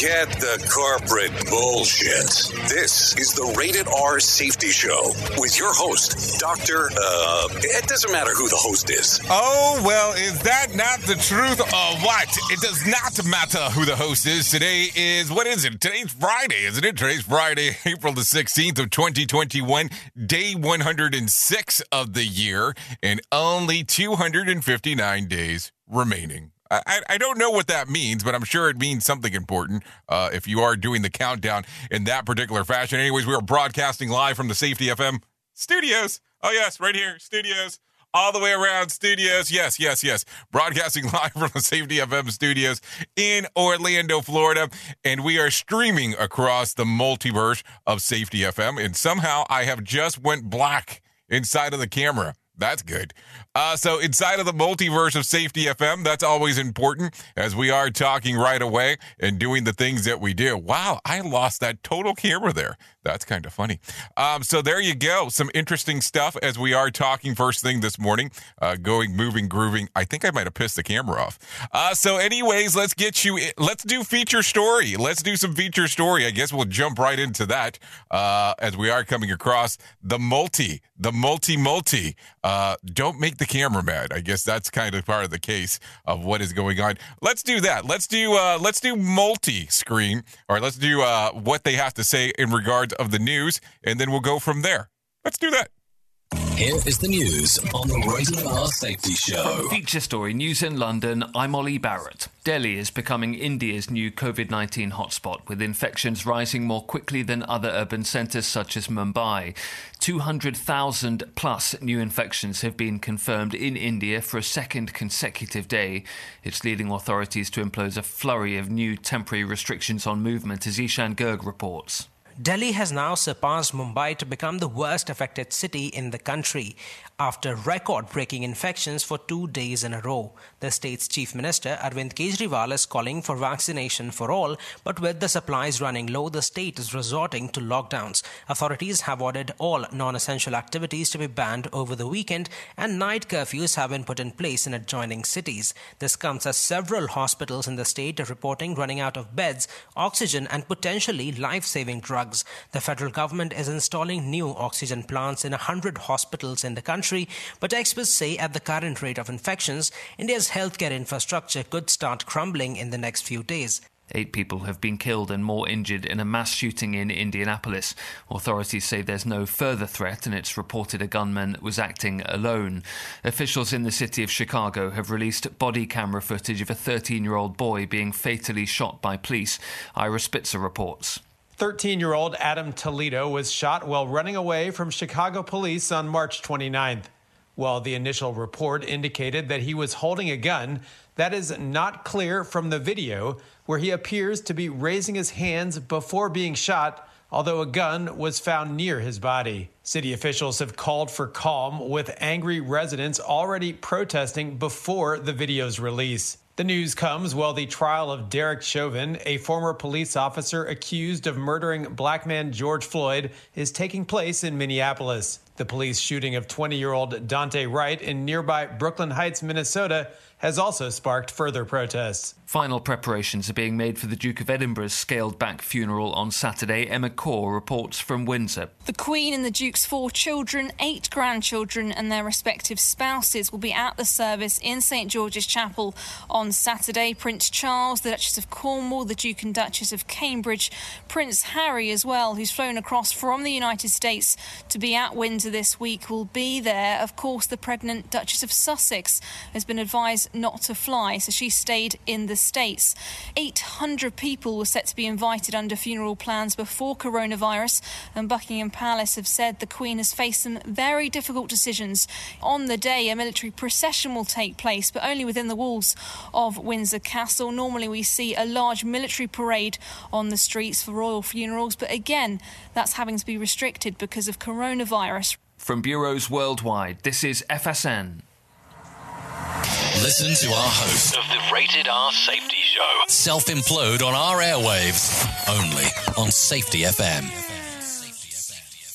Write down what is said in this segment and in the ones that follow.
Forget the corporate bullshit. This is the Rated R Safety Show with your host, Dr. Uh, it doesn't matter who the host is. Oh, well, is that not the truth or what? It does not matter who the host is. Today is, what is it? Today's Friday, isn't it? Today's Friday, April the 16th of 2021, day 106 of the year, and only 259 days remaining. I, I don't know what that means, but I'm sure it means something important uh, if you are doing the countdown in that particular fashion. Anyways, we are broadcasting live from the Safety FM studios. Oh, yes, right here, studios. All the way around studios. Yes, yes, yes. Broadcasting live from the Safety FM studios in Orlando, Florida. And we are streaming across the multiverse of Safety FM. And somehow I have just went black inside of the camera. That's good. Uh, so, inside of the multiverse of Safety FM, that's always important as we are talking right away and doing the things that we do. Wow, I lost that total camera there. That's kind of funny. Um, so, there you go. Some interesting stuff as we are talking first thing this morning, uh, going, moving, grooving. I think I might have pissed the camera off. Uh, so, anyways, let's get you, in. let's do feature story. Let's do some feature story. I guess we'll jump right into that uh, as we are coming across the multi, the multi, multi. Uh, don't make the camera mad. I guess that's kind of part of the case of what is going on. Let's do that. Let's do uh, let's do multi screen, or let's do uh, what they have to say in regards of the news, and then we'll go from there. Let's do that. Here is the news on the Rated R Safety Show. Feature story News in London. I'm Ollie Barrett. Delhi is becoming India's new COVID 19 hotspot, with infections rising more quickly than other urban centres such as Mumbai. 200,000 plus new infections have been confirmed in India for a second consecutive day. It's leading authorities to impose a flurry of new temporary restrictions on movement, as Ishan Gerg reports. Delhi has now surpassed Mumbai to become the worst affected city in the country after record breaking infections for two days in a row. The state's chief minister, Arvind Kejriwal, is calling for vaccination for all, but with the supplies running low, the state is resorting to lockdowns. Authorities have ordered all non essential activities to be banned over the weekend, and night curfews have been put in place in adjoining cities. This comes as several hospitals in the state are reporting running out of beds, oxygen, and potentially life saving drugs. The federal government is installing new oxygen plants in 100 hospitals in the country country, but experts say at the current rate of infections, India's healthcare infrastructure could start crumbling in the next few days. Eight people have been killed and more injured in a mass shooting in Indianapolis. Authorities say there's no further threat and it's reported a gunman was acting alone. Officials in the city of Chicago have released body camera footage of a 13 year old boy being fatally shot by police. Ira Spitzer reports. 13 year old Adam Toledo was shot while running away from Chicago police on March 29th. While the initial report indicated that he was holding a gun, that is not clear from the video, where he appears to be raising his hands before being shot, although a gun was found near his body. City officials have called for calm, with angry residents already protesting before the video's release. The news comes while the trial of Derek Chauvin, a former police officer accused of murdering black man George Floyd, is taking place in Minneapolis. The police shooting of 20 year old Daunte Wright in nearby Brooklyn Heights, Minnesota, has also sparked further protests. Final preparations are being made for the Duke of Edinburgh's scaled back funeral on Saturday. Emma Core reports from Windsor. The Queen and the Duke's four children, eight grandchildren, and their respective spouses will be at the service in St George's Chapel on Saturday. Prince Charles, the Duchess of Cornwall, the Duke and Duchess of Cambridge, Prince Harry as well, who's flown across from the United States to be at Windsor this week will be there. Of course, the pregnant Duchess of Sussex has been advised not to fly, so she stayed in the States. 800 people were set to be invited under funeral plans before coronavirus, and Buckingham Palace have said the Queen has faced some very difficult decisions. On the day, a military procession will take place, but only within the walls of Windsor Castle. Normally, we see a large military parade on the streets for royal funerals, but again, that's having to be restricted because of coronavirus. From bureaus worldwide, this is FSN. Listen to our host of the Rated R Safety Show self implode on our airwaves only on Safety FM.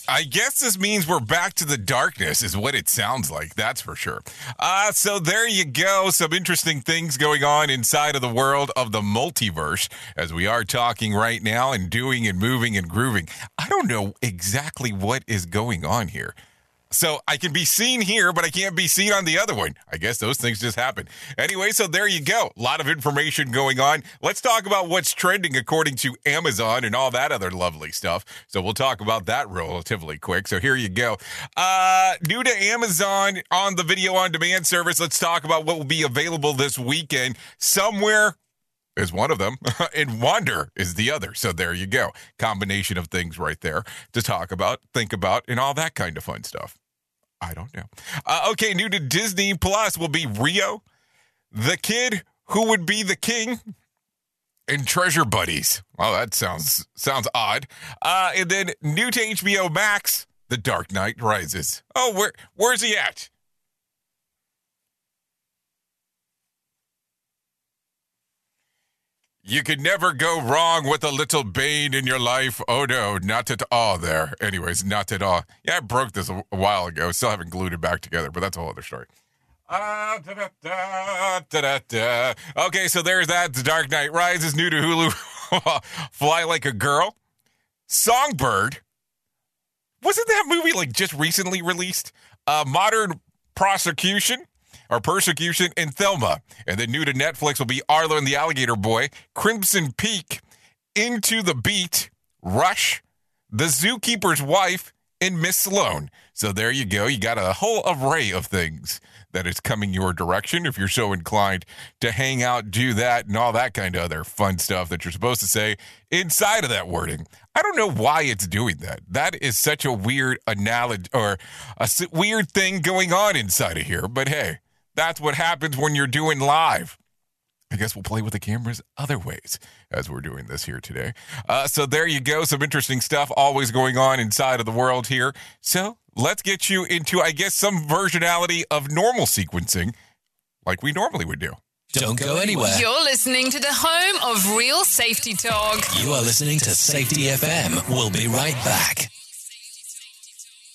I guess this means we're back to the darkness, is what it sounds like. That's for sure. Uh, so there you go. Some interesting things going on inside of the world of the multiverse as we are talking right now and doing and moving and grooving. I don't know exactly what is going on here. So I can be seen here, but I can't be seen on the other one. I guess those things just happen. Anyway, so there you go. A lot of information going on. Let's talk about what's trending according to Amazon and all that other lovely stuff. So we'll talk about that relatively quick. So here you go. Uh, new to Amazon on the video on demand service. Let's talk about what will be available this weekend. Somewhere is one of them, and Wander is the other. So there you go. Combination of things right there to talk about, think about, and all that kind of fun stuff. I don't know. Uh, okay, new to Disney Plus will be Rio, the kid who would be the king, and Treasure Buddies. Well, that sounds sounds odd. Uh, and then new to HBO Max, The Dark Knight Rises. Oh, where where's he at? You could never go wrong with a little Bane in your life. Oh no, not at all there. Anyways, not at all. Yeah, I broke this a, while ago. Still haven't glued it back together, but that's a whole other story. Da, Okay, so there's that. The Dark Knight Rises, new to Hulu. Fly Like a Girl. Songbird. Wasn't that movie like just recently released? Uh, Modern Prosecution or Persecution in Thelma. And then new to Netflix will be Arlo and the Alligator Boy, Crimson Peak, Into the Beat, Rush, The Zookeeper's Wife, and Miss Sloane. So there you go. You got a whole array of things that is coming your direction if you're so inclined to hang out, do that, and all that kind of other fun stuff that you're supposed to say inside of that wording. I don't know why it's doing that. That is such a weird analogy or a weird thing going on inside of here. But hey, that's what happens when you're doing live. I guess we'll play with the cameras other ways as we're doing this here today. Uh, so there you go. Some interesting stuff always going on inside of the world here. So let's get you into, I guess, some versionality of normal sequencing like we normally would do. Don't go anywhere. You're listening to the home of real safety talk. You are listening to Safety FM. We'll be right back.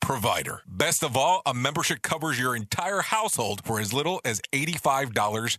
provider. Best of all, a membership covers your entire household for as little as $85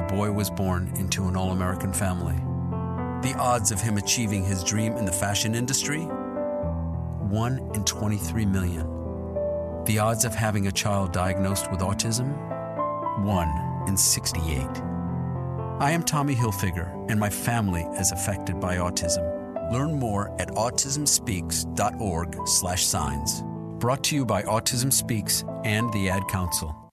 a boy was born into an all American family. The odds of him achieving his dream in the fashion industry? 1 in 23 million. The odds of having a child diagnosed with autism? 1 in 68. I am Tommy Hilfiger, and my family is affected by autism. Learn more at autismspeaks.org/signs. Brought to you by Autism Speaks and the Ad Council.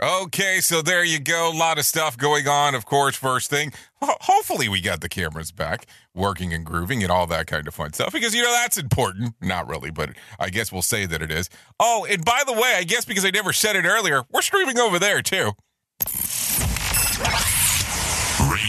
Okay, so there you go. A lot of stuff going on, of course. First thing, ho- hopefully we got the cameras back working and grooving and all that kind of fun stuff because, you know, that's important. Not really, but I guess we'll say that it is. Oh, and by the way, I guess because I never said it earlier, we're streaming over there too.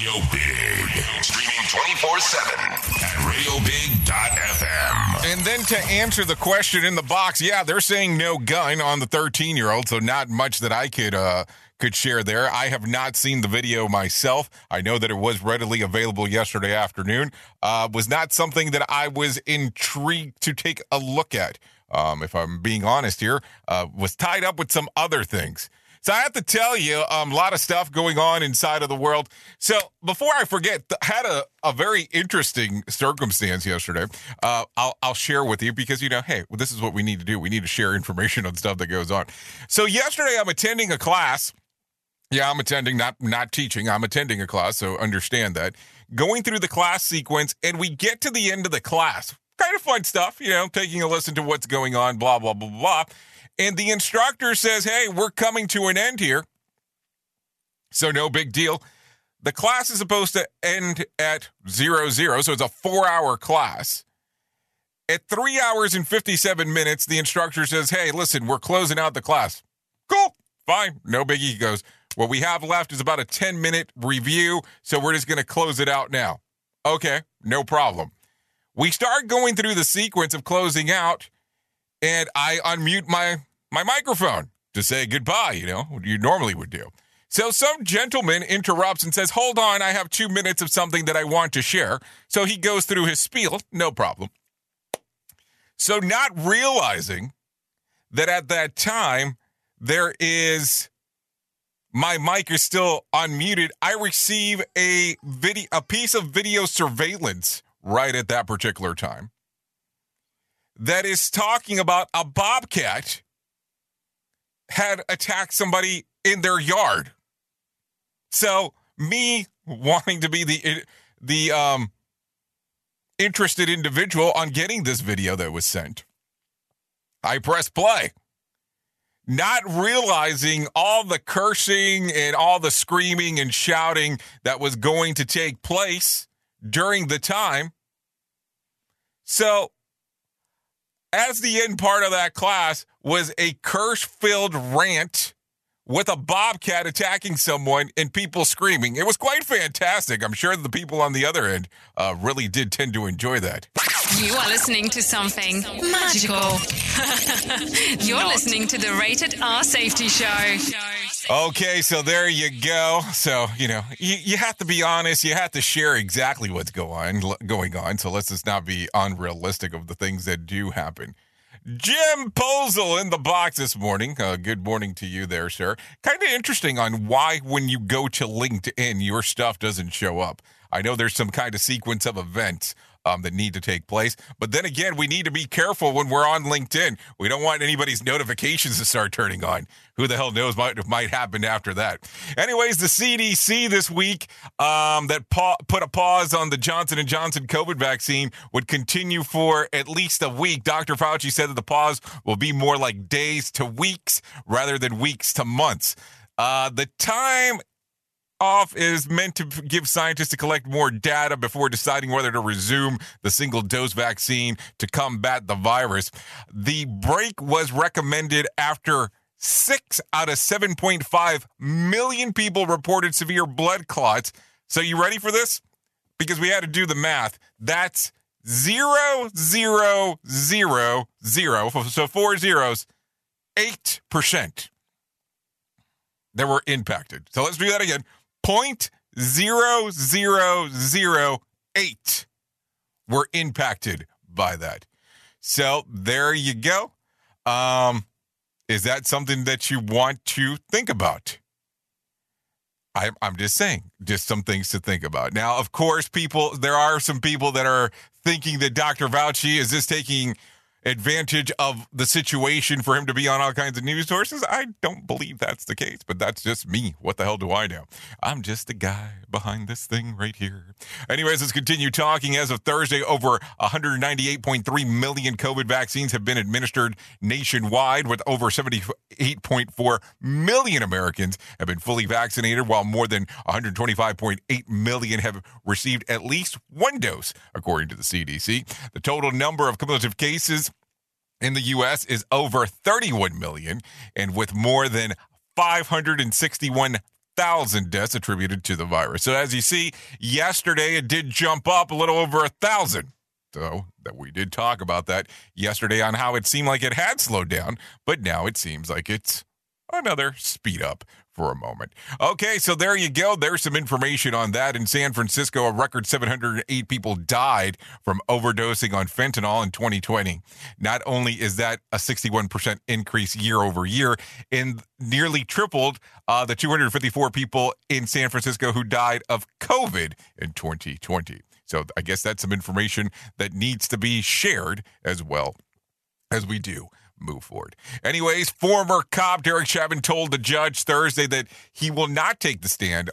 Radio Big. Streaming 24 7 at radiobig.fm. And then to answer the question in the box, yeah, they're saying no gun on the 13 year old, so not much that I could uh could share there. I have not seen the video myself. I know that it was readily available yesterday afternoon. Uh was not something that I was intrigued to take a look at. Um, if I'm being honest here, uh, was tied up with some other things. So I have to tell you, um, a lot of stuff going on inside of the world. So before I forget, th- had a, a very interesting circumstance yesterday. Uh, I'll, I'll share with you because, you know, hey, well, this is what we need to do. We need to share information on stuff that goes on. So yesterday I'm attending a class. Yeah, I'm attending, not not teaching. I'm attending a class, so understand that. Going through the class sequence, and we get to the end of the class. Kind of fun stuff, you know, taking a listen to what's going on, blah, blah, blah, blah. And the instructor says, Hey, we're coming to an end here. So, no big deal. The class is supposed to end at zero zero, so it's a four hour class. At three hours and 57 minutes, the instructor says, Hey, listen, we're closing out the class. Cool, fine, no biggie. He goes, What we have left is about a 10 minute review, so we're just going to close it out now. Okay, no problem. We start going through the sequence of closing out, and I unmute my my microphone to say goodbye, you know, what you normally would do. So some gentleman interrupts and says, Hold on, I have two minutes of something that I want to share. So he goes through his spiel, no problem. So, not realizing that at that time there is my mic is still unmuted, I receive a video a piece of video surveillance right at that particular time that is talking about a bobcat had attacked somebody in their yard. So me wanting to be the the um interested individual on getting this video that was sent. I press play. Not realizing all the cursing and all the screaming and shouting that was going to take place during the time. So, as the end part of that class was a curse filled rant with a bobcat attacking someone and people screaming. It was quite fantastic. I'm sure the people on the other end uh, really did tend to enjoy that. You are listening to something magical. You're listening to the Rated R Safety Show. Okay, so there you go. So, you know, you, you have to be honest. You have to share exactly what's go on, going on. So let's just not be unrealistic of the things that do happen. Jim Posel in the box this morning. Uh, good morning to you there, sir. Kind of interesting on why, when you go to LinkedIn, your stuff doesn't show up. I know there's some kind of sequence of events um, that need to take place. But then again, we need to be careful when we're on LinkedIn. We don't want anybody's notifications to start turning on. Who the hell knows what might happen after that? Anyways, the CDC this week um, that pa- put a pause on the Johnson and Johnson COVID vaccine would continue for at least a week. Dr. Fauci said that the pause will be more like days to weeks rather than weeks to months. Uh, the time off is meant to give scientists to collect more data before deciding whether to resume the single dose vaccine to combat the virus. The break was recommended after six out of 7.5 million people reported severe blood clots. So, you ready for this? Because we had to do the math. That's zero, zero, zero, zero. So, four zeros, 8% that were impacted. So, let's do that again point zero zero zero eight were impacted by that. So there you go. Um, is that something that you want to think about? I, I'm just saying, just some things to think about. Now, of course, people, there are some people that are thinking that Dr. Fauci is just taking advantage of the situation for him to be on all kinds of news sources? I don't believe that's the case, but that's just me. What the hell do I know? I'm just a guy behind this thing right here. Anyways, let's continue talking. As of Thursday, over 198.3 million COVID vaccines have been administered nationwide, with over 78.4 million Americans have been fully vaccinated, while more than 125.8 million have received at least one dose, according to the CDC. The total number of cumulative cases in the U.S. is over 31 million, and with more than 561,000 deaths attributed to the virus. So, as you see, yesterday it did jump up a little over a thousand. So, that we did talk about that yesterday on how it seemed like it had slowed down, but now it seems like it's another speed up for a moment. Okay, so there you go. There's some information on that. In San Francisco, a record 708 people died from overdosing on fentanyl in 2020. Not only is that a 61% increase year over year, and nearly tripled uh, the 254 people in San Francisco who died of COVID in 2020. So I guess that's some information that needs to be shared as well as we do move forward. Anyways, former cop Derek Chauvin told the judge Thursday that he will not take the stand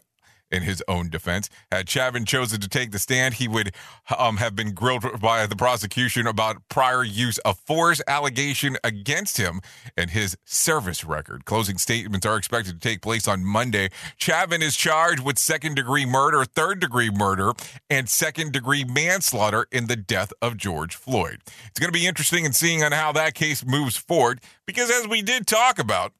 in his own defense. Had Chauvin chosen to take the stand, he would um, have been grilled by the prosecution about prior use of force allegation against him and his service record. Closing statements are expected to take place on Monday. Chauvin is charged with second degree murder, third degree murder, and second degree manslaughter in the death of George Floyd. It's going to be interesting in seeing on how that case moves forward because as we did talk about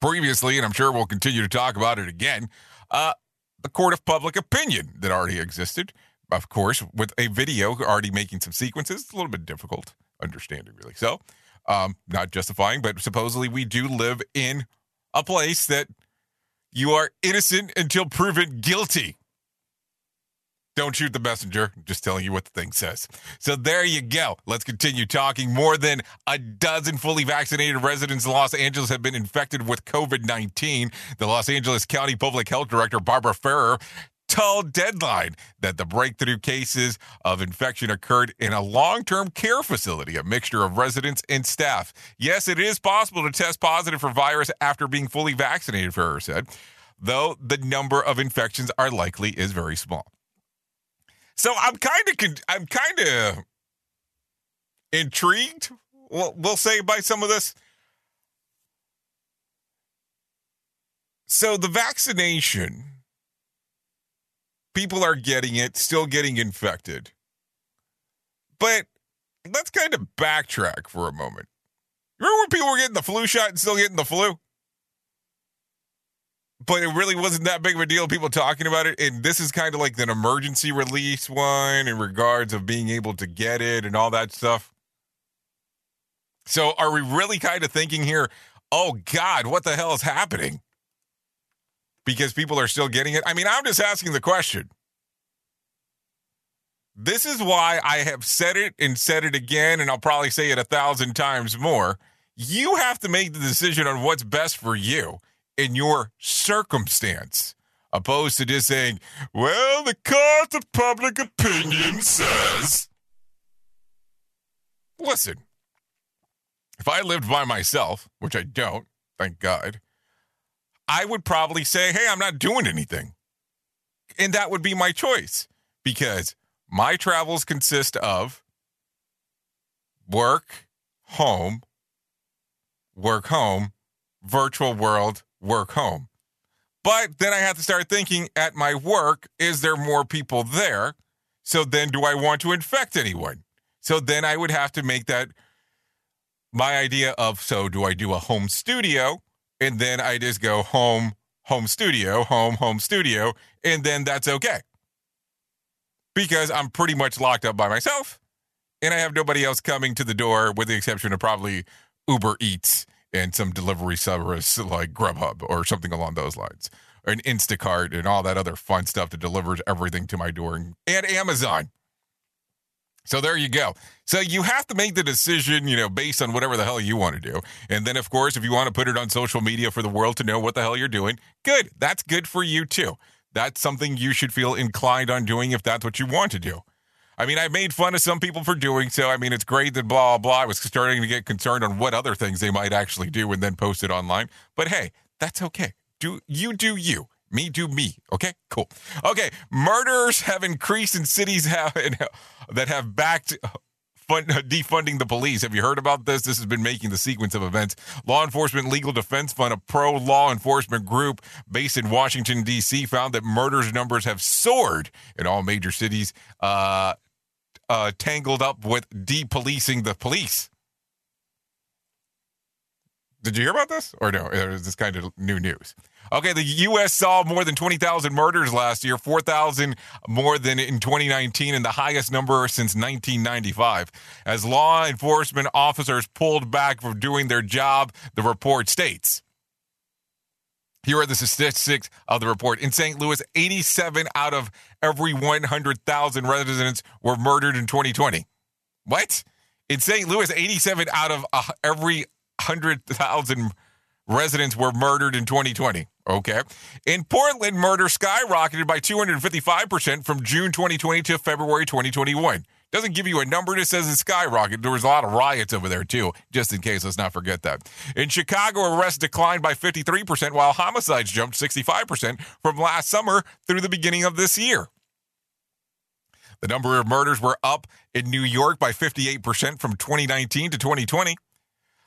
previously, and I'm sure we'll continue to talk about it again, uh, the court of public opinion that already existed. Of course, with a video already making some sequences, it's a little bit difficult understanding, really. So, um, not justifying, but supposedly we do live in a place that you are innocent until proven guilty. Don't shoot the messenger. just telling you what the thing says. So there you go. Let's continue talking. More than a dozen fully vaccinated residents in Los Angeles have been infected with COVID 19. The Los Angeles County Public Health Director, Barbara Ferrer, told Deadline that the breakthrough cases of infection occurred in a long term care facility, a mixture of residents and staff. Yes, it is possible to test positive for virus after being fully vaccinated, Ferrer said, though the number of infections are likely is very small. So I'm kind of I'm kind of intrigued. We'll, we'll say by some of this. So the vaccination, people are getting it, still getting infected. But let's kind of backtrack for a moment. Remember when people were getting the flu shot and still getting the flu? But it really wasn't that big of a deal. People talking about it, and this is kind of like an emergency release one in regards of being able to get it and all that stuff. So, are we really kind of thinking here? Oh God, what the hell is happening? Because people are still getting it. I mean, I'm just asking the question. This is why I have said it and said it again, and I'll probably say it a thousand times more. You have to make the decision on what's best for you in your circumstance, opposed to just saying, well, the court of public opinion says. Listen, if I lived by myself, which I don't, thank God, I would probably say, hey, I'm not doing anything. And that would be my choice because my travels consist of work, home, work, home, virtual world, work home. But then I have to start thinking at my work, is there more people there? So then do I want to infect anyone? So then I would have to make that my idea of so do I do a home studio? And then I just go home, home studio, home, home studio, and then that's okay. Because I'm pretty much locked up by myself and I have nobody else coming to the door with the exception of probably Uber Eats and some delivery service like Grubhub or something along those lines, or an Instacart and all that other fun stuff that delivers everything to my door, and, and Amazon. So there you go. So you have to make the decision, you know, based on whatever the hell you want to do. And then, of course, if you want to put it on social media for the world to know what the hell you're doing, good. That's good for you too. That's something you should feel inclined on doing if that's what you want to do. I mean, I made fun of some people for doing so. I mean, it's great that blah, blah, blah. I was starting to get concerned on what other things they might actually do and then post it online. But hey, that's okay. Do you do you. Me do me. Okay, cool. Okay, murders have increased in cities have, that have backed fund, defunding the police. Have you heard about this? This has been making the sequence of events. Law Enforcement Legal Defense Fund, a pro law enforcement group based in Washington, D.C., found that murders numbers have soared in all major cities, uh, uh, tangled up with depolicing the police. Did you hear about this? Or no? Is this kind of new news? Okay, the U.S. saw more than 20,000 murders last year, 4,000 more than in 2019, and the highest number since 1995. As law enforcement officers pulled back from doing their job, the report states. Here are the statistics of the report. In St. Louis, 87 out of every 100,000 residents were murdered in 2020. What? In St. Louis, 87 out of uh, every 100,000 residents were murdered in 2020. Okay. In Portland, murder skyrocketed by 255% from June 2020 to February 2021. Doesn't give you a number, it says it skyrocketed. There was a lot of riots over there, too, just in case. Let's not forget that. In Chicago, arrests declined by 53%, while homicides jumped 65% from last summer through the beginning of this year. The number of murders were up in New York by 58% from 2019 to 2020.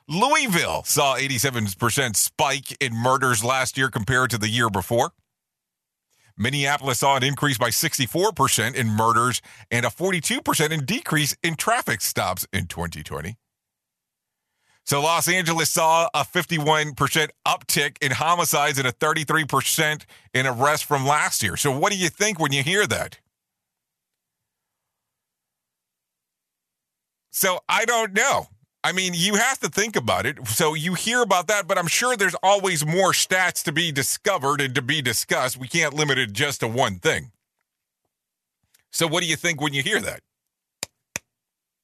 Louisville saw 87% spike in murders last year compared to the year before. Minneapolis saw an increase by 64% in murders and a 42% in decrease in traffic stops in 2020. So Los Angeles saw a 51% uptick in homicides and a 33% in arrests from last year. So what do you think when you hear that? So I don't know. I mean, you have to think about it. So you hear about that, but I'm sure there's always more stats to be discovered and to be discussed. We can't limit it just to one thing. So what do you think when you hear that?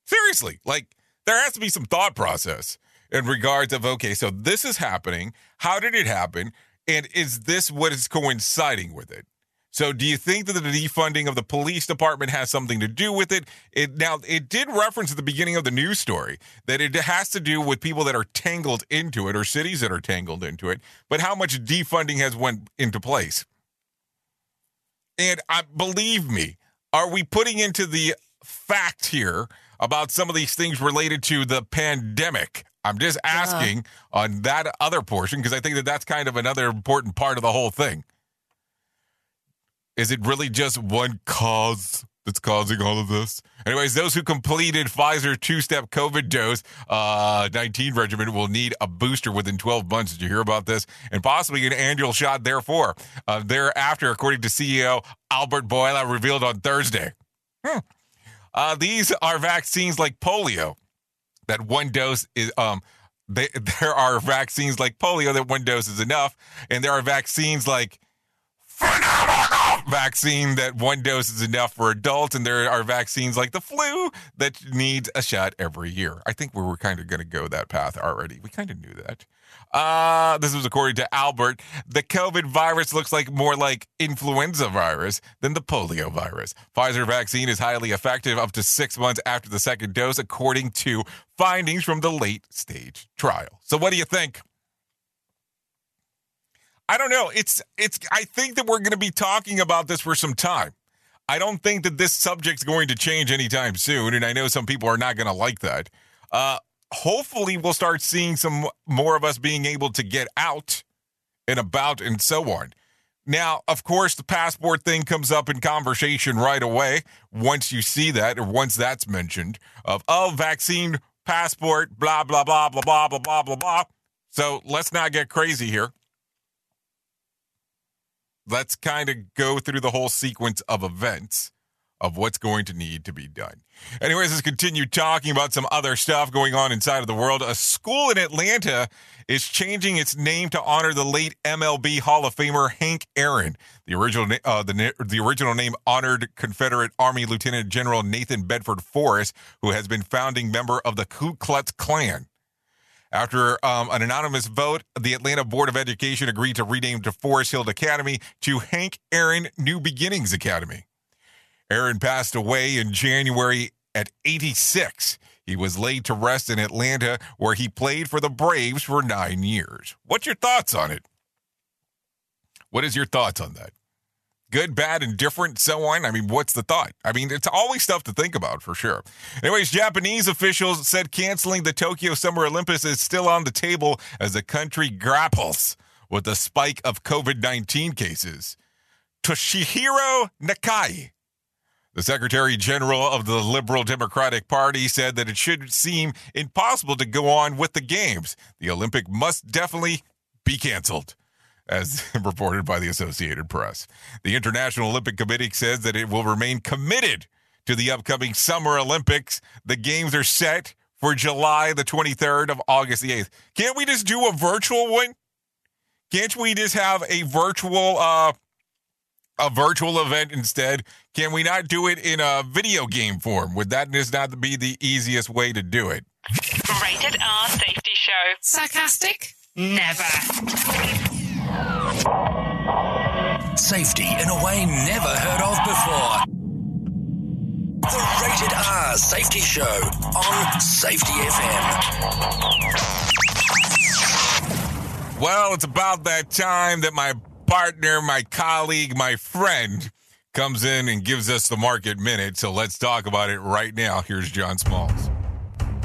Seriously, like there has to be some thought process in regards of okay, so this is happening. How did it happen? And is this what is coinciding with it? So, do you think that the defunding of the police department has something to do with it? It now it did reference at the beginning of the news story that it has to do with people that are tangled into it or cities that are tangled into it. But how much defunding has went into place? And I believe me, are we putting into the fact here about some of these things related to the pandemic? I'm just asking uh. on that other portion because I think that that's kind of another important part of the whole thing. Is it really just one cause that's causing all of this? Anyways, those who completed Pfizer two-step COVID dose uh, 19 regimen will need a booster within 12 months. Did you hear about this? And possibly an annual shot therefore. Uh, thereafter, according to CEO Albert Bourla, revealed on Thursday. Hmm. Uh, these are vaccines like polio. That one dose is um. They, there are vaccines like polio that one dose is enough, and there are vaccines like vaccine that one dose is enough for adults, and there are vaccines like the flu that needs a shot every year. I think we were kind of going to go that path already. We kind of knew that. Uh, this was according to Albert. The COVID virus looks like more like influenza virus than the polio virus. Pfizer vaccine is highly effective up to six months after the second dose, according to findings from the late stage trial. So, what do you think? I don't know. It's it's I think that we're going to be talking about this for some time. I don't think that this subject's going to change anytime soon, and I know some people are not going to like that. Uh, hopefully, we'll start seeing some more of us being able to get out and about and so on. Now, of course, the passport thing comes up in conversation right away once you see that or once that's mentioned of oh, vaccine passport, blah blah blah blah blah blah blah blah blah. So let's not get crazy here let's kind of go through the whole sequence of events of what's going to need to be done. Anyways, let's continue talking about some other stuff going on inside of the world. A school in Atlanta is changing its name to honor the late MLB Hall of Famer Hank Aaron. The original, uh, the, the original name honored Confederate Army Lieutenant General Nathan Bedford Forrest, who has been founding member of the Ku Klux Klan. After um, an anonymous vote, the Atlanta Board of Education agreed to rename to Forrest Hill Academy to Hank Aaron New Beginnings Academy. Aaron passed away in January at 86. He was laid to rest in Atlanta, where he played for the Braves for nine years. What's your thoughts on it? What is your thoughts on that? Good, bad, and different, so on. I mean, what's the thought? I mean, it's always stuff to think about for sure. Anyways, Japanese officials said canceling the Tokyo Summer Olympics is still on the table as the country grapples with the spike of COVID 19 cases. Toshihiro Nikai, the Secretary General of the Liberal Democratic Party, said that it should seem impossible to go on with the Games. The Olympic must definitely be canceled as reported by the Associated Press. The International Olympic Committee says that it will remain committed to the upcoming Summer Olympics. The games are set for July the 23rd of August the 8th. Can't we just do a virtual one? Can't we just have a virtual uh a virtual event instead? Can we not do it in a video game form? Would that just not be the easiest way to do it? Rated R Safety Show. Sarcastic? Never. Safety in a way never heard of before. The Rated R Safety Show on Safety FM. Well, it's about that time that my partner, my colleague, my friend comes in and gives us the market minute. So let's talk about it right now. Here's John Smalls.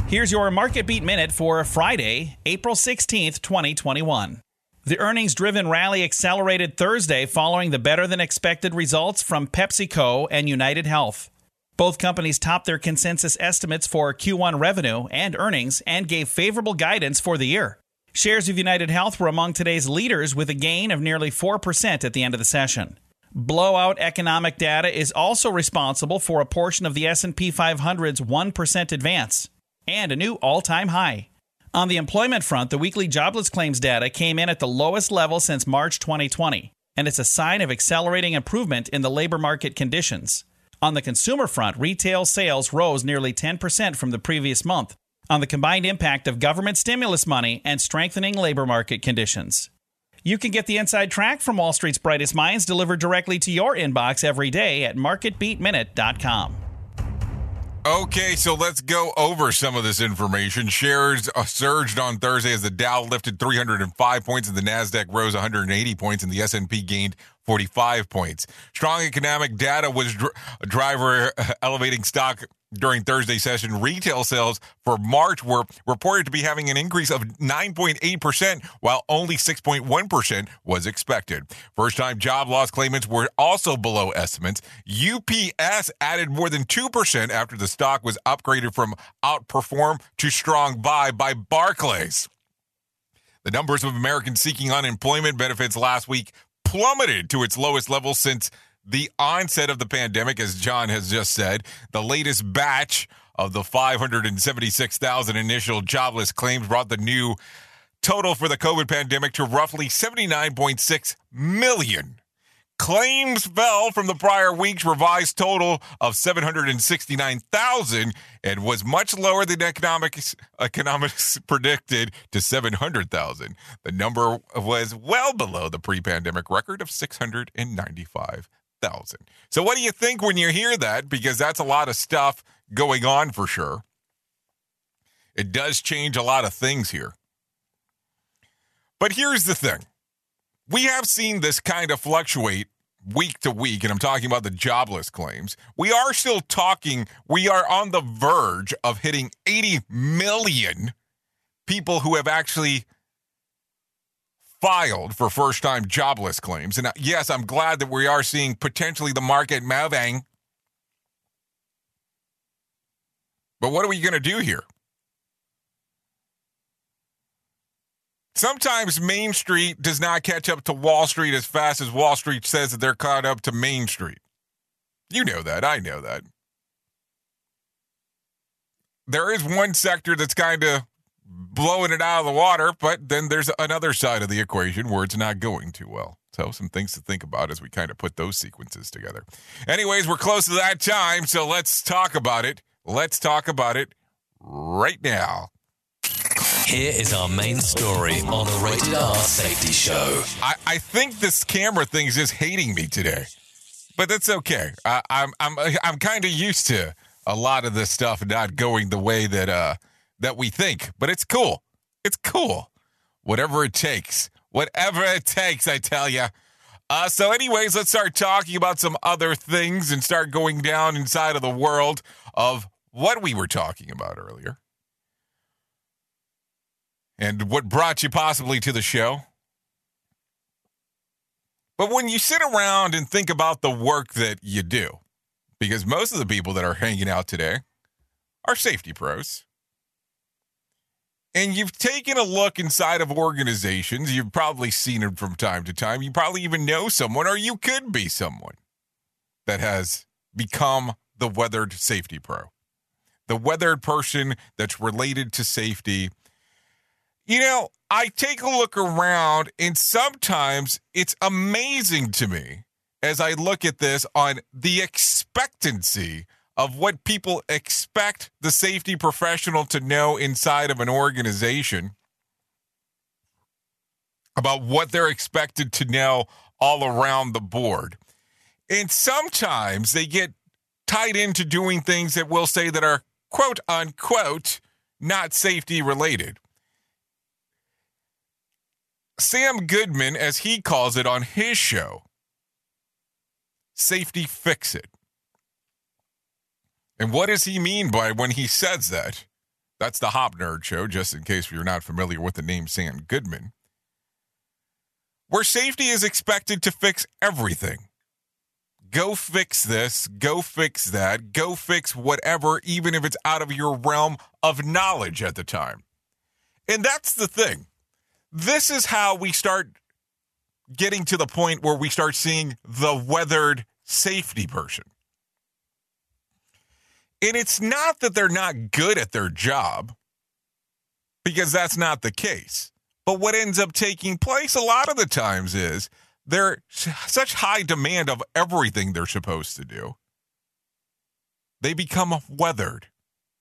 Here's your market beat minute for Friday, April 16th, 2021. The earnings driven rally accelerated Thursday following the better than expected results from PepsiCo and United Health. Both companies topped their consensus estimates for Q1 revenue and earnings and gave favorable guidance for the year. Shares of United Health were among today's leaders with a gain of nearly 4% at the end of the session. Blowout economic data is also responsible for a portion of the S&P 500's 1% advance and a new all-time high. On the employment front, the weekly jobless claims data came in at the lowest level since March 2020, and it's a sign of accelerating improvement in the labor market conditions. On the consumer front, retail sales rose nearly 10% from the previous month on the combined impact of government stimulus money and strengthening labor market conditions. You can get the inside track from Wall Street's brightest minds delivered directly to your inbox every day at marketbeatminute.com. Okay, so let's go over some of this information. Shares uh, surged on Thursday as the Dow lifted 305 points and the Nasdaq rose 180 points and the S&P gained 45 points. Strong economic data was dr- driver elevating stock during Thursday session. Retail sales for March were reported to be having an increase of 9.8%, while only 6.1% was expected. First time job loss claimants were also below estimates. UPS added more than 2% after the stock was upgraded from outperform to strong buy by Barclays. The numbers of Americans seeking unemployment benefits last week plummeted to its lowest level since the onset of the pandemic, as John has just said. The latest batch of the 576,000 initial jobless claims brought the new total for the COVID pandemic to roughly 79.6 million. Claims fell from the prior week's revised total of 769,000 and was much lower than economics, economics predicted to 700,000. The number was well below the pre-pandemic record of 695,000. So what do you think when you hear that? Because that's a lot of stuff going on for sure. It does change a lot of things here. But here's the thing. We have seen this kind of fluctuate week to week, and I'm talking about the jobless claims. We are still talking, we are on the verge of hitting 80 million people who have actually filed for first time jobless claims. And uh, yes, I'm glad that we are seeing potentially the market moving. But what are we going to do here? Sometimes Main Street does not catch up to Wall Street as fast as Wall Street says that they're caught up to Main Street. You know that. I know that. There is one sector that's kind of blowing it out of the water, but then there's another side of the equation where it's not going too well. So, some things to think about as we kind of put those sequences together. Anyways, we're close to that time, so let's talk about it. Let's talk about it right now. Here is our main story on the Rated R Safety Show. I, I think this camera thing is just hating me today. but that's okay. I, I'm I'm I'm kind of used to a lot of this stuff not going the way that uh that we think, but it's cool. It's cool. Whatever it takes. Whatever it takes, I tell you. Uh, so, anyways, let's start talking about some other things and start going down inside of the world of what we were talking about earlier and what brought you possibly to the show. But when you sit around and think about the work that you do, because most of the people that are hanging out today are safety pros, and you've taken a look inside of organizations, you've probably seen it from time to time. You probably even know someone, or you could be someone that has become the weathered safety pro, the weathered person that's related to safety. You know, I take a look around, and sometimes it's amazing to me as I look at this on the expectancy of what people expect the safety professional to know inside of an organization about what they're expected to know all around the board. And sometimes they get tied into doing things that we'll say that are quote unquote not safety related. Sam Goodman, as he calls it on his show, Safety Fix It and what does he mean by when he says that? That's the Hop Nerd Show, just in case you're not familiar with the name Sam Goodman. Where safety is expected to fix everything. Go fix this, go fix that, go fix whatever, even if it's out of your realm of knowledge at the time. And that's the thing. This is how we start getting to the point where we start seeing the weathered safety person. And it's not that they're not good at their job, because that's not the case. But what ends up taking place a lot of the times is they're such high demand of everything they're supposed to do. They become weathered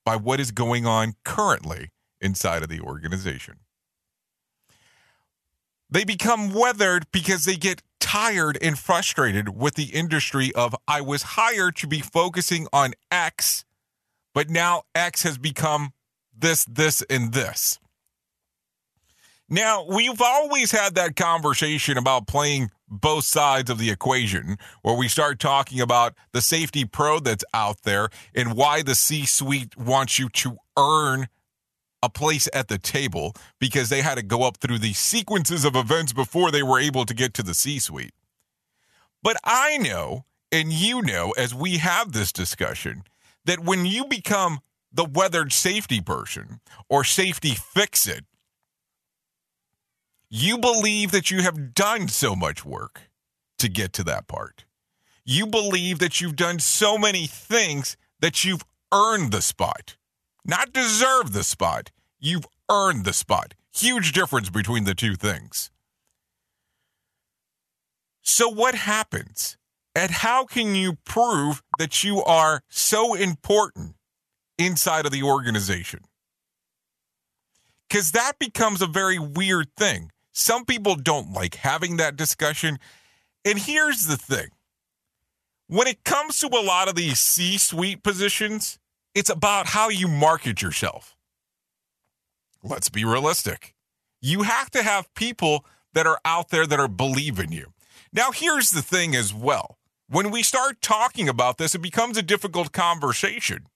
by what is going on currently inside of the organization. They become weathered because they get tired and frustrated with the industry of I was hired to be focusing on X but now X has become this, this, and this. Now, we've always had that conversation about playing both sides of the equation, where we start talking about the safety pro that's out there and why the C suite wants you to earn a place at the table because they had to go up through the sequences of events before they were able to get to the C suite. But I know, and you know, as we have this discussion, that when you become the weathered safety person or safety fix it, you believe that you have done so much work to get to that part. You believe that you've done so many things that you've earned the spot, not deserve the spot. You've earned the spot. Huge difference between the two things. So, what happens and how can you prove that you are so important inside of the organization? Because that becomes a very weird thing. Some people don't like having that discussion. And here's the thing when it comes to a lot of these C suite positions, it's about how you market yourself. Let's be realistic. You have to have people that are out there that are believing you. Now, here's the thing as well when we start talking about this, it becomes a difficult conversation.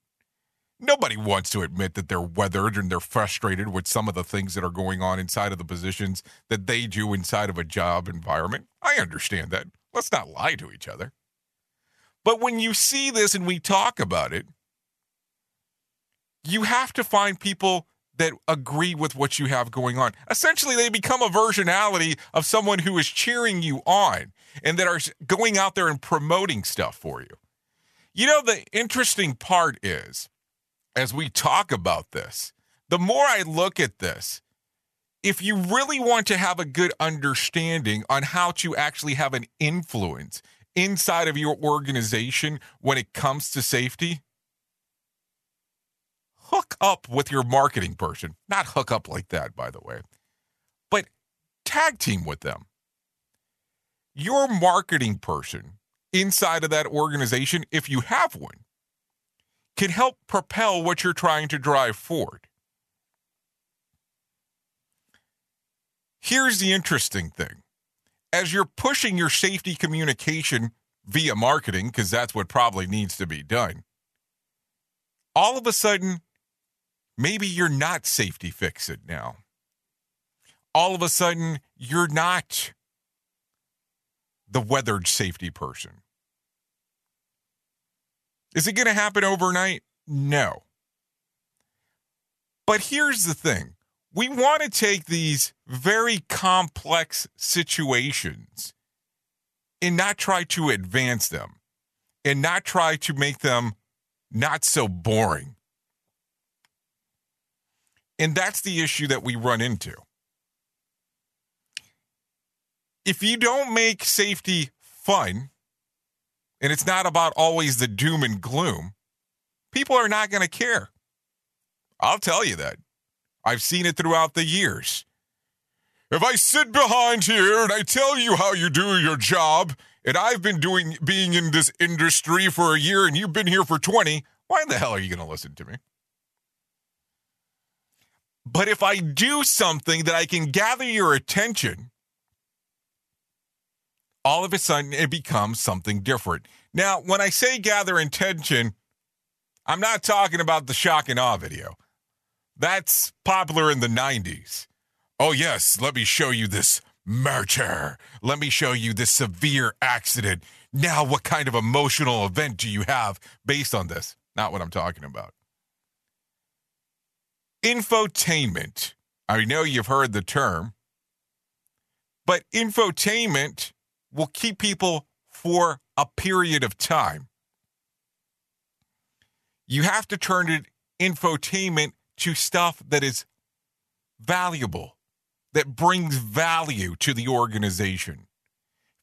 Nobody wants to admit that they're weathered and they're frustrated with some of the things that are going on inside of the positions that they do inside of a job environment. I understand that. Let's not lie to each other. But when you see this and we talk about it, you have to find people that agree with what you have going on. Essentially, they become a versionality of someone who is cheering you on and that are going out there and promoting stuff for you. You know, the interesting part is, as we talk about this, the more I look at this, if you really want to have a good understanding on how to actually have an influence inside of your organization when it comes to safety, hook up with your marketing person. Not hook up like that, by the way, but tag team with them your marketing person inside of that organization, if you have one, can help propel what you're trying to drive forward. Here's the interesting thing as you're pushing your safety communication via marketing, because that's what probably needs to be done, all of a sudden, maybe you're not safety fix it now. All of a sudden, you're not the weathered safety person. Is it going to happen overnight? No. But here's the thing we want to take these very complex situations and not try to advance them and not try to make them not so boring. And that's the issue that we run into. If you don't make safety fun, and it's not about always the doom and gloom, people are not going to care. I'll tell you that. I've seen it throughout the years. If I sit behind here and I tell you how you do your job, and I've been doing being in this industry for a year and you've been here for 20, why in the hell are you going to listen to me? But if I do something that I can gather your attention, all of a sudden it becomes something different. Now, when I say gather attention, I'm not talking about the shock and awe video. That's popular in the 90s. Oh, yes, let me show you this murder. Let me show you this severe accident. Now, what kind of emotional event do you have based on this? Not what I'm talking about. Infotainment. I know you've heard the term, but infotainment will keep people for a period of time. You have to turn it infotainment to stuff that is valuable, that brings value to the organization.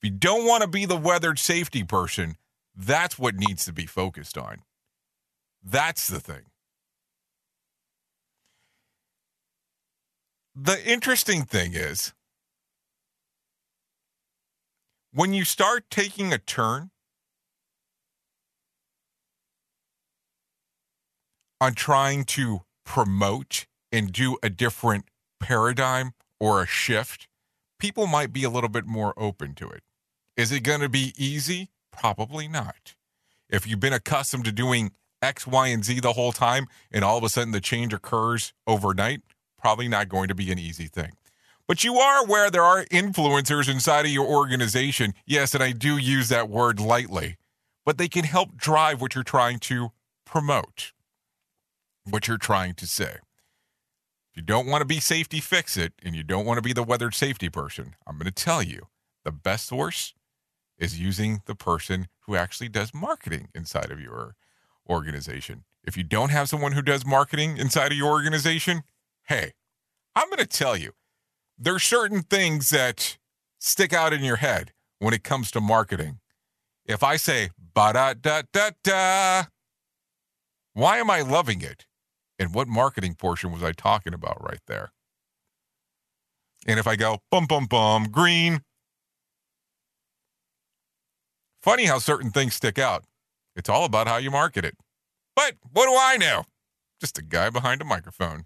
If you don't want to be the weathered safety person, that's what needs to be focused on. That's the thing. The interesting thing is when you start taking a turn on trying to promote and do a different paradigm or a shift, people might be a little bit more open to it. Is it going to be easy? Probably not. If you've been accustomed to doing X, Y, and Z the whole time, and all of a sudden the change occurs overnight, probably not going to be an easy thing. But you are aware there are influencers inside of your organization. Yes, and I do use that word lightly, but they can help drive what you're trying to promote what you're trying to say. If you don't want to be safety fix it and you don't want to be the weathered safety person, I'm going to tell you the best source is using the person who actually does marketing inside of your organization. If you don't have someone who does marketing inside of your organization, hey, I'm going to tell you there's certain things that stick out in your head when it comes to marketing. If I say ba da da da da, why am I loving it? And what marketing portion was I talking about right there? And if I go bum bum bum green, funny how certain things stick out. It's all about how you market it. But what do I know? Just a guy behind a microphone.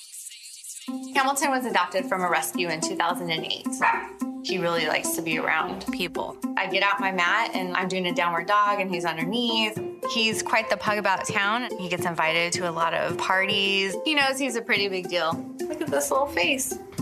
Hamilton was adopted from a rescue in 2008. He really likes to be around people. I get out my mat and I'm doing a downward dog and he's underneath. He's quite the pug about town. He gets invited to a lot of parties. He knows he's a pretty big deal. Look at this little face.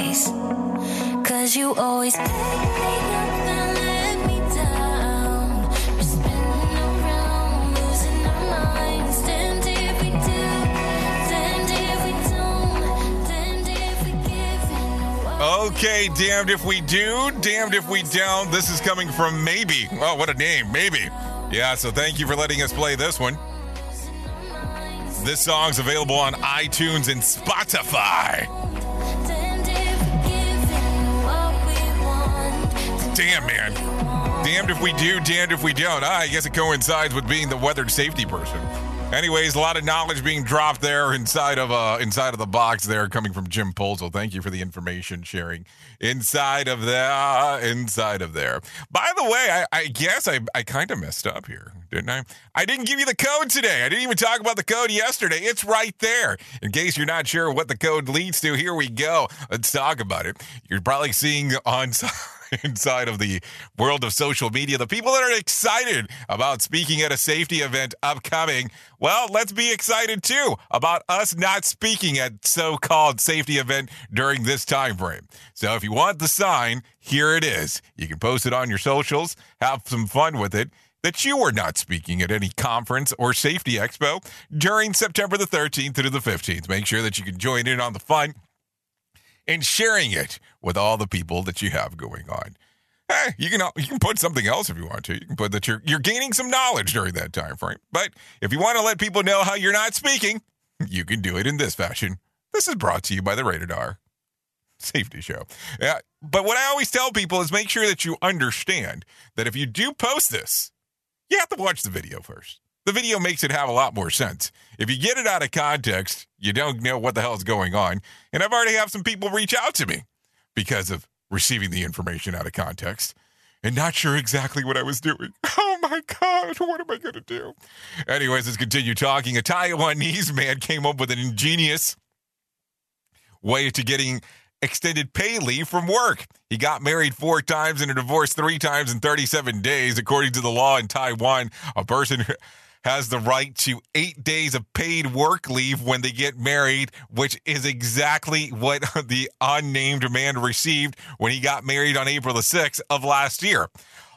Cause you always pick me up and let me down. We're spinning around, losing our minds. If we do, if we don't, if we give. Okay, damned if we do, damned if we don't. This is coming from Maybe. Oh, what a name, Maybe. Yeah, so thank you for letting us play this one. This song's available on iTunes and Spotify. Damn, man. Damned if we do, damned if we don't. Ah, I guess it coincides with being the weathered safety person. Anyways, a lot of knowledge being dropped there inside of uh inside of the box there, coming from Jim Polzel. Thank you for the information sharing inside of there, inside of there. By the way, I, I guess I I kind of messed up here, didn't I? I didn't give you the code today. I didn't even talk about the code yesterday. It's right there. In case you're not sure what the code leads to, here we go. Let's talk about it. You're probably seeing on. inside of the world of social media. The people that are excited about speaking at a safety event upcoming, well, let's be excited too about us not speaking at so-called safety event during this time frame. So if you want the sign, here it is. You can post it on your socials, have some fun with it that you are not speaking at any conference or safety expo during September the 13th through the 15th. Make sure that you can join in on the fun and sharing it with all the people that you have going on. Hey, you can you can put something else if you want to. You can put that you're you're gaining some knowledge during that time frame. But if you want to let people know how you're not speaking, you can do it in this fashion. This is brought to you by the Rated R Safety Show. Yeah, but what I always tell people is make sure that you understand that if you do post this, you have to watch the video first. The video makes it have a lot more sense. If you get it out of context, you don't know what the hell is going on. And I've already had some people reach out to me because of receiving the information out of context and not sure exactly what I was doing. Oh my God, what am I going to do? Anyways, let's continue talking. A Taiwanese man came up with an ingenious way to getting extended pay leave from work. He got married four times and a divorce three times in 37 days. According to the law in Taiwan, a person has the right to eight days of paid work leave when they get married, which is exactly what the unnamed man received when he got married on April the 6th of last year.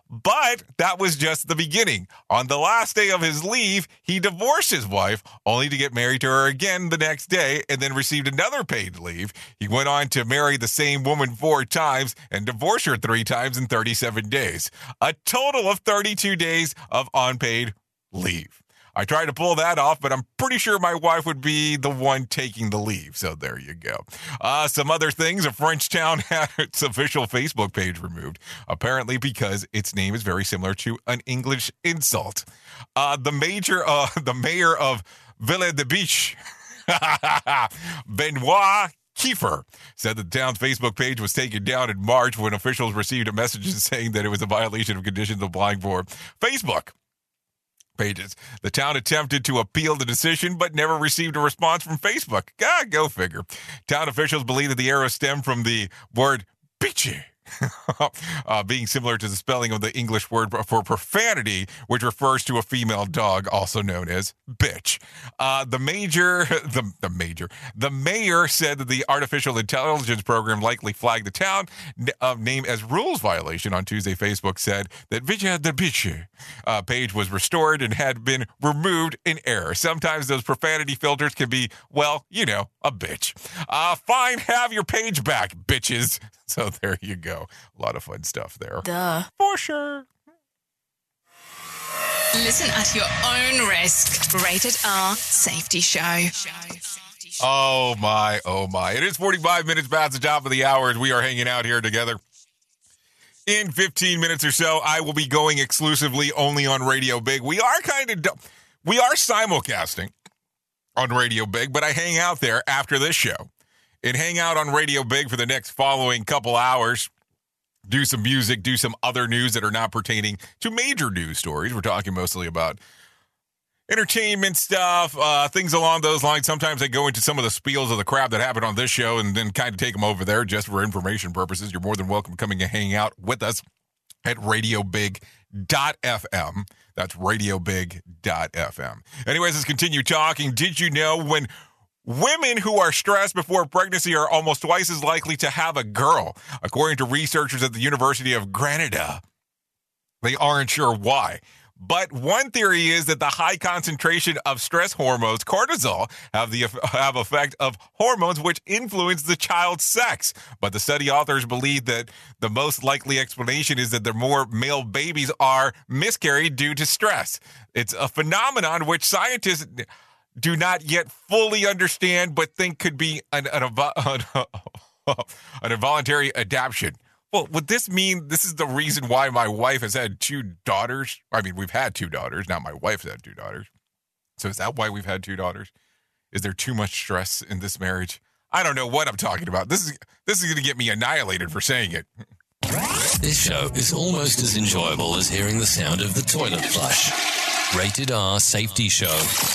But that was just the beginning. On the last day of his leave, he divorced his wife, only to get married to her again the next day and then received another paid leave. He went on to marry the same woman four times and divorce her three times in 37 days. A total of 32 days of unpaid leave. I tried to pull that off, but I'm pretty sure my wife would be the one taking the leave. So there you go. Uh, some other things. A French town had its official Facebook page removed, apparently because its name is very similar to an English insult. Uh, the major, uh, the mayor of Ville de Bitche, Benoit Kieffer said the town's Facebook page was taken down in March when officials received a message saying that it was a violation of conditions applying for Facebook pages. The town attempted to appeal the decision, but never received a response from Facebook. God, go figure. Town officials believe that the error stemmed from the word bitchy uh, being similar to the spelling of the English word for profanity, which refers to a female dog, also known as bitch. Uh, the major, the, the major, the mayor said that the artificial intelligence program likely flagged the town uh, name as rules violation on Tuesday. Facebook said that Vijay the bitch uh, page was restored and had been removed in error. Sometimes those profanity filters can be, well, you know, a bitch. Uh, fine, have your page back, bitches. So there you go. A lot of fun stuff there. Duh. For sure. Listen at your own risk. Rated R Safety Show. Oh my, oh my. It is 45 minutes past the top of the hour as we are hanging out here together. In 15 minutes or so, I will be going exclusively only on Radio Big. We are kind of, we are simulcasting on Radio Big, but I hang out there after this show and hang out on Radio Big for the next following couple hours. Do some music, do some other news that are not pertaining to major news stories. We're talking mostly about entertainment stuff, uh, things along those lines. Sometimes I go into some of the spiels of the crap that happened on this show and then kind of take them over there just for information purposes. You're more than welcome coming and hanging out with us at radiobig.fm. That's radiobig.fm. Anyways, let's continue talking. Did you know when Women who are stressed before pregnancy are almost twice as likely to have a girl, according to researchers at the University of Granada. They aren't sure why. But one theory is that the high concentration of stress hormones, cortisol, have the have effect of hormones which influence the child's sex. But the study authors believe that the most likely explanation is that the more male babies are miscarried due to stress. It's a phenomenon which scientists do not yet fully understand, but think could be an, an, an involuntary adaptation. Well, would this mean this is the reason why my wife has had two daughters? I mean, we've had two daughters. Now my wife's had two daughters. So is that why we've had two daughters? Is there too much stress in this marriage? I don't know what I'm talking about. This is this is going to get me annihilated for saying it. This show is almost as enjoyable as hearing the sound of the toilet flush. Rated R Safety Show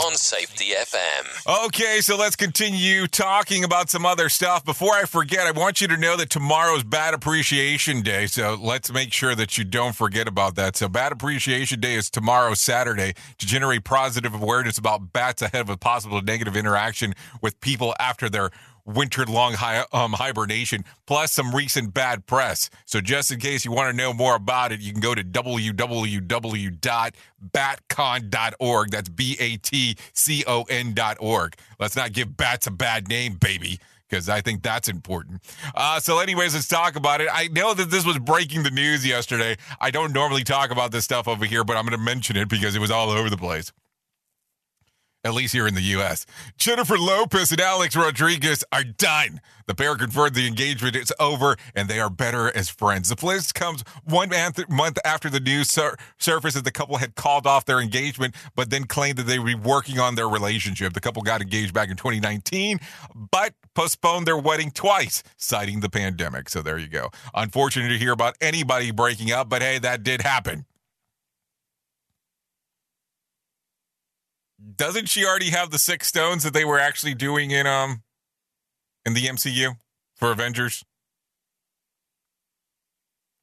on Safety FM. Okay, so let's continue talking about some other stuff. Before I forget, I want you to know that tomorrow's Bat Appreciation Day. So let's make sure that you don't forget about that. So, Bat Appreciation Day is tomorrow, Saturday, to generate positive awareness about bats ahead of a possible negative interaction with people after their winter long hi- um, hibernation, plus some recent bad press. So, just in case you want to know more about it, you can go to www.batcon.org. That's B A T C O N.org. Let's not give bats a bad name, baby because I think that's important. Uh, so, anyways, let's talk about it. I know that this was breaking the news yesterday. I don't normally talk about this stuff over here, but I'm going to mention it because it was all over the place at least here in the U.S. Jennifer Lopez and Alex Rodriguez are done. The pair confirmed the engagement is over and they are better as friends. The list comes one month after the news sur- surfaced that the couple had called off their engagement, but then claimed that they would be working on their relationship. The couple got engaged back in 2019, but postponed their wedding twice, citing the pandemic. So there you go. Unfortunate to hear about anybody breaking up, but hey, that did happen. Doesn't she already have the six stones that they were actually doing in um in the MCU for Avengers?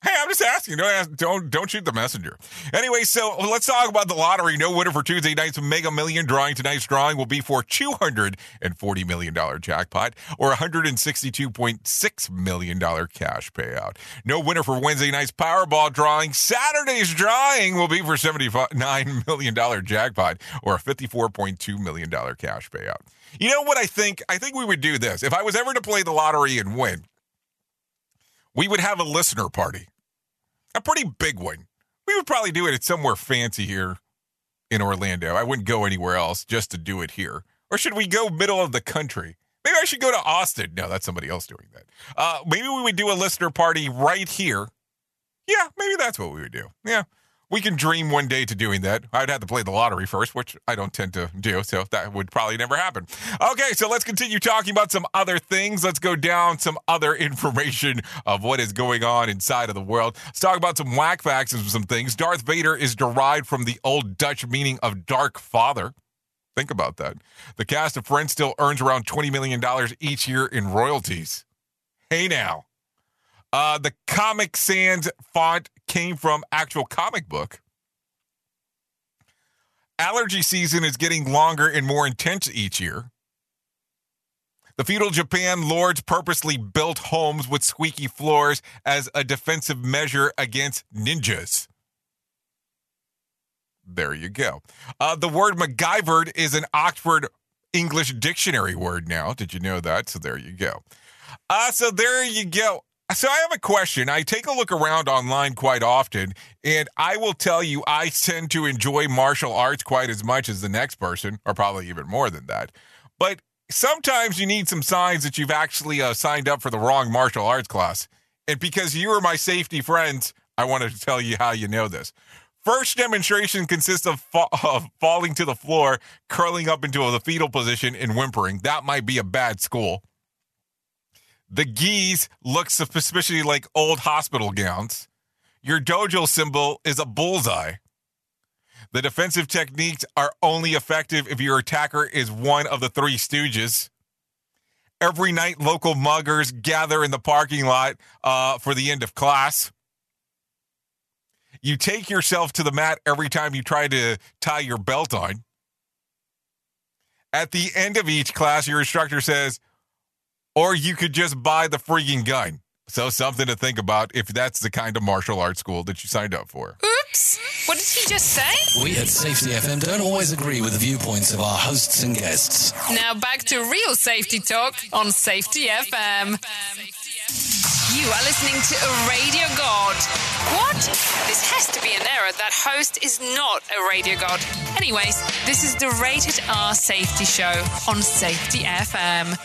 Hey, I'm just asking. Don't ask, don't don't shoot the messenger. Anyway, so let's talk about the lottery. No winner for Tuesday night's Mega Million drawing. Tonight's drawing will be for two hundred and forty million dollar jackpot or one hundred and sixty two point six million dollar cash payout. No winner for Wednesday night's Powerball drawing. Saturday's drawing will be for seventy nine million dollar jackpot or a fifty four point two million dollar cash payout. You know what I think? I think we would do this if I was ever to play the lottery and win. We would have a listener party a pretty big one. We would probably do it at somewhere fancy here in Orlando. I wouldn't go anywhere else just to do it here. Or should we go middle of the country? Maybe I should go to Austin. No, that's somebody else doing that. Uh, maybe we would do a listener party right here. Yeah, maybe that's what we would do. Yeah. We can dream one day to doing that. I'd have to play the lottery first, which I don't tend to do, so that would probably never happen. Okay, so let's continue talking about some other things. Let's go down some other information of what is going on inside of the world. Let's talk about some whack facts and some things. Darth Vader is derived from the old Dutch meaning of dark father. Think about that. The cast of Friends still earns around $20 million each year in royalties. Hey now. Uh, the Comic Sans font came from actual comic book. Allergy season is getting longer and more intense each year. The feudal Japan lords purposely built homes with squeaky floors as a defensive measure against ninjas. There you go. Uh, the word MacGyvered is an Oxford English dictionary word now. Did you know that? So there you go. Uh, so there you go. So I have a question. I take a look around online quite often, and I will tell you I tend to enjoy martial arts quite as much as the next person, or probably even more than that. But sometimes you need some signs that you've actually uh, signed up for the wrong martial arts class. And because you are my safety friends, I wanted to tell you how you know this. First demonstration consists of, fa- of falling to the floor, curling up into the fetal position, and whimpering. That might be a bad school. The gis look suspiciously like old hospital gowns. Your dojo symbol is a bullseye. The defensive techniques are only effective if your attacker is one of the three stooges. Every night, local muggers gather in the parking lot uh, for the end of class. You take yourself to the mat every time you try to tie your belt on. At the end of each class, your instructor says, or you could just buy the freaking gun. So something to think about if that's the kind of martial arts school that you signed up for. Oops! What did he just say? We at Safety FM don't always agree with the viewpoints of our hosts and guests. Now back to real safety talk on Safety FM. You are listening to a radio god. What? This has to be an error. That host is not a radio god. Anyways, this is the Rated R Safety Show on Safety FM.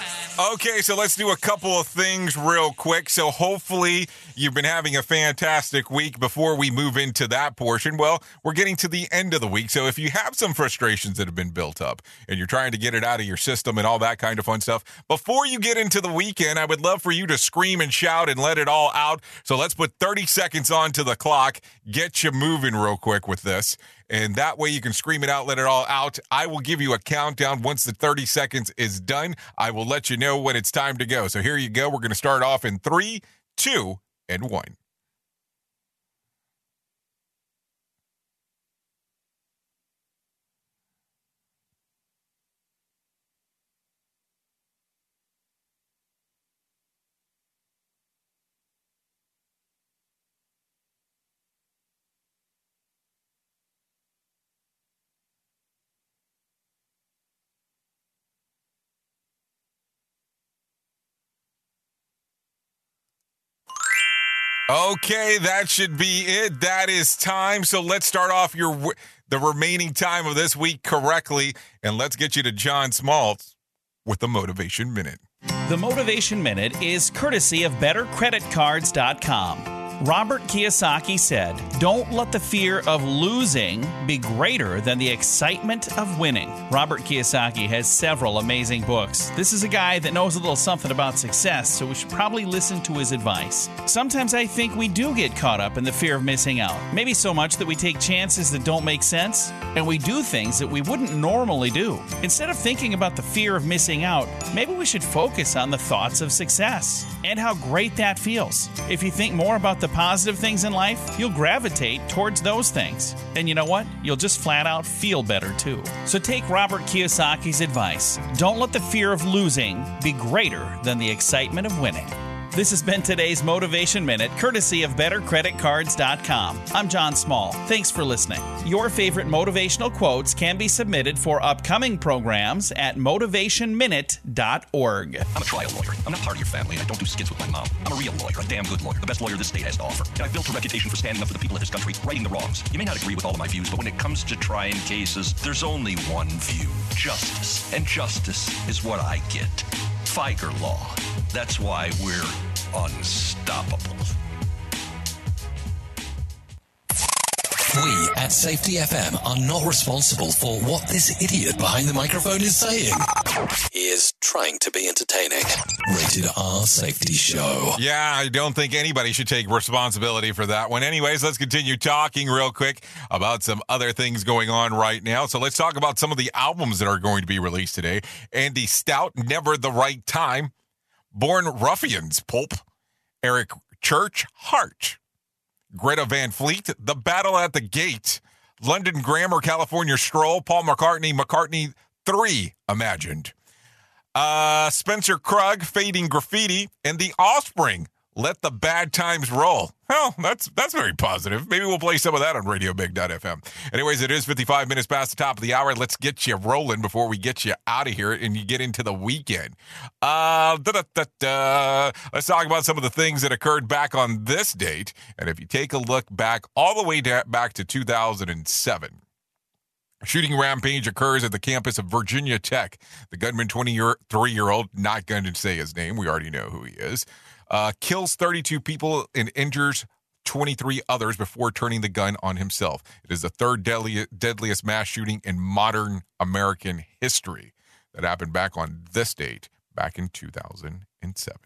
Okay, so let's do a couple of things real quick. So, hopefully, you've been having a fantastic week before we move into that portion. Well, we're getting to the end of the week. So, if you have some frustrations that have been built up and you're trying to get it out of your system and all that kind of fun stuff, before you get into the weekend, I would love for you to scream and shout and let it all out. So, let's put 30 seconds onto the clock, get you moving real quick with this and that way you can scream it out, let it all out. I will give you a countdown once the 30 seconds is done. I will let you know when it's time to go. So here you go. We're going to start off in three, two, and one. Okay, that should be it. That is time. So let's start off your the remaining time of this week correctly, and let's get you to John Smalls with the Motivation Minute. The Motivation Minute is courtesy of BetterCreditCards.com. Robert Kiyosaki said, Don't let the fear of losing be greater than the excitement of winning. Robert Kiyosaki has several amazing books. This is a guy that knows a little something about success, so we should probably listen to his advice. Sometimes I think we do get caught up in the fear of missing out. Maybe so much that we take chances that don't make sense, and we do things that we wouldn't normally do. Instead of thinking about the fear of missing out, maybe we should focus on the thoughts of success and how great that feels. If you think more about the positive things in life, you'll gravitate towards those things. And you know what? You'll just flat out feel better too. So take Robert Kiyosaki's advice. Don't let the fear of losing be greater than the excitement of winning. This has been today's Motivation Minute, courtesy of BetterCreditCards.com. I'm John Small. Thanks for listening. Your favorite motivational quotes can be submitted for upcoming programs at MotivationMinute.org. I'm a trial lawyer. I'm not part of your family, and I don't do skits with my mom. I'm a real lawyer, a damn good lawyer, the best lawyer this state has to offer. And I've built a reputation for standing up for the people of this country, righting the wrongs. You may not agree with all of my views, but when it comes to trying cases, there's only one view justice. And justice is what I get. Fieger law. That's why we're unstoppable. At Safety FM are not responsible for what this idiot behind the microphone is saying. He is trying to be entertaining. Rated R Safety Show. Yeah, I don't think anybody should take responsibility for that one. Anyways, let's continue talking real quick about some other things going on right now. So let's talk about some of the albums that are going to be released today. Andy Stout, Never the Right Time. Born Ruffians, Pulp. Eric Church, Heart. Greta Van Fleet, The Battle at the Gate, London Grammar, California Stroll, Paul McCartney, McCartney 3, Imagined. Uh, Spencer Krug, Fading Graffiti, and The Offspring, Let the Bad Times Roll. Well, that's that's very positive. Maybe we'll play some of that on RadioBig.fm. Anyways, it is 55 minutes past the top of the hour. Let's get you rolling before we get you out of here and you get into the weekend. Uh, da-da-da-da. Let's talk about some of the things that occurred back on this date. And if you take a look back all the way back to 2007, a shooting rampage occurs at the campus of Virginia Tech. The gunman, 23 year old, not going to say his name, we already know who he is, uh, kills 32 people and injures 23 others before turning the gun on himself. It is the third deadliest mass shooting in modern American history that happened back on this date, back in 2007.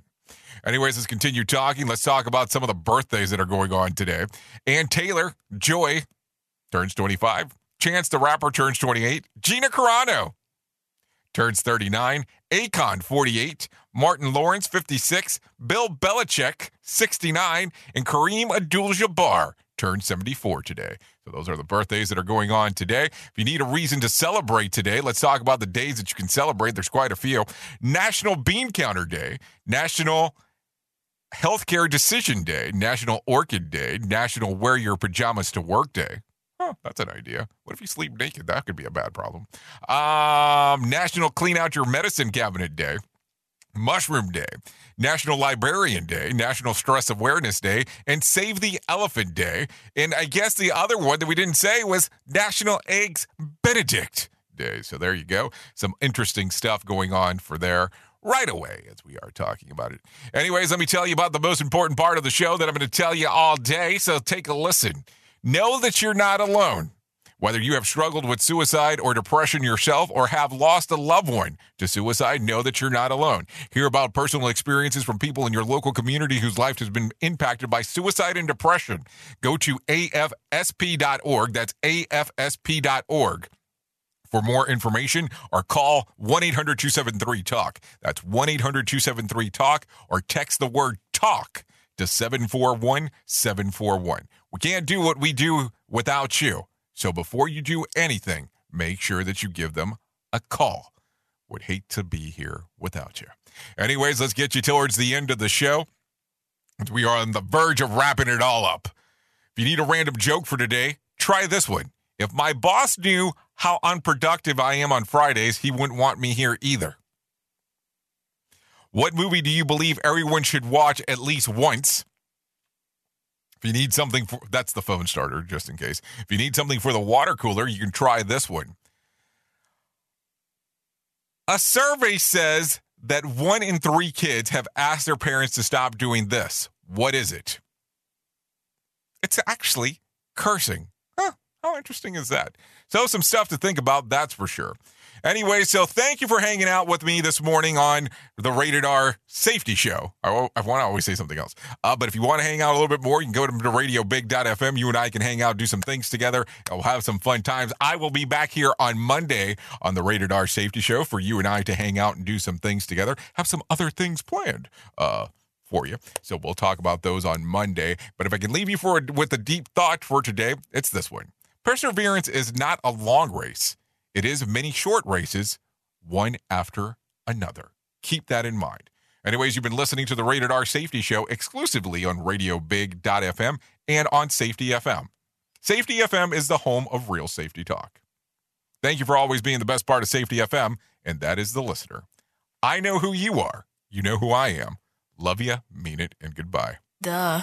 Anyways, let's continue talking. Let's talk about some of the birthdays that are going on today. Ann Taylor, Joy, turns 25. Chance the Rapper turns 28. Gina Carano turns 39. Akon, 48. Martin Lawrence, 56. Bill Belichick, 69. And Kareem Abdul Jabbar turned 74 today. So those are the birthdays that are going on today. If you need a reason to celebrate today, let's talk about the days that you can celebrate. There's quite a few. National Bean Counter Day, National Healthcare Decision Day, National Orchid Day, National Wear Your Pajamas to Work Day. Huh, that's an idea. What if you sleep naked? That could be a bad problem. Um, National Clean Out Your Medicine Cabinet Day. Mushroom Day, National Librarian Day, National Stress Awareness Day, and Save the Elephant Day. And I guess the other one that we didn't say was National Eggs Benedict Day. So there you go. Some interesting stuff going on for there right away as we are talking about it. Anyways, let me tell you about the most important part of the show that I'm going to tell you all day. So take a listen. Know that you're not alone. Whether you have struggled with suicide or depression yourself or have lost a loved one to suicide, know that you're not alone. Hear about personal experiences from people in your local community whose life has been impacted by suicide and depression. Go to afsp.org. That's afsp.org for more information or call 1-800-273-TALK. That's 1-800-273-TALK or text the word TALK to 741-741. We can't do what we do without you. So before you do anything, make sure that you give them a call. Would hate to be here without you. Anyways, let's get you towards the end of the show. We are on the verge of wrapping it all up. If you need a random joke for today, try this one. If my boss knew how unproductive I am on Fridays, he wouldn't want me here either. What movie do you believe everyone should watch at least once? If you need something for that's the phone starter, just in case. If you need something for the water cooler, you can try this one. A survey says that one in three kids have asked their parents to stop doing this. What is it? It's actually cursing. Huh, how interesting is that? So, some stuff to think about, that's for sure. Anyway, so thank you for hanging out with me this morning on the Rated R Safety Show. I, I want to always say something else. Uh, but if you want to hang out a little bit more, you can go to radiobig.fm. You and I can hang out, do some things together. We'll have some fun times. I will be back here on Monday on the Rated R Safety Show for you and I to hang out and do some things together. Have some other things planned. Uh, for you. So we'll talk about those on Monday. But if I can leave you for with a deep thought for today, it's this one. Perseverance is not a long race. It is many short races, one after another. Keep that in mind. Anyways, you've been listening to the Rated R Safety Show exclusively on RadioBig.fm and on Safety FM. Safety FM is the home of real safety talk. Thank you for always being the best part of Safety FM, and that is the listener. I know who you are. You know who I am. Love you, mean it, and goodbye. Duh.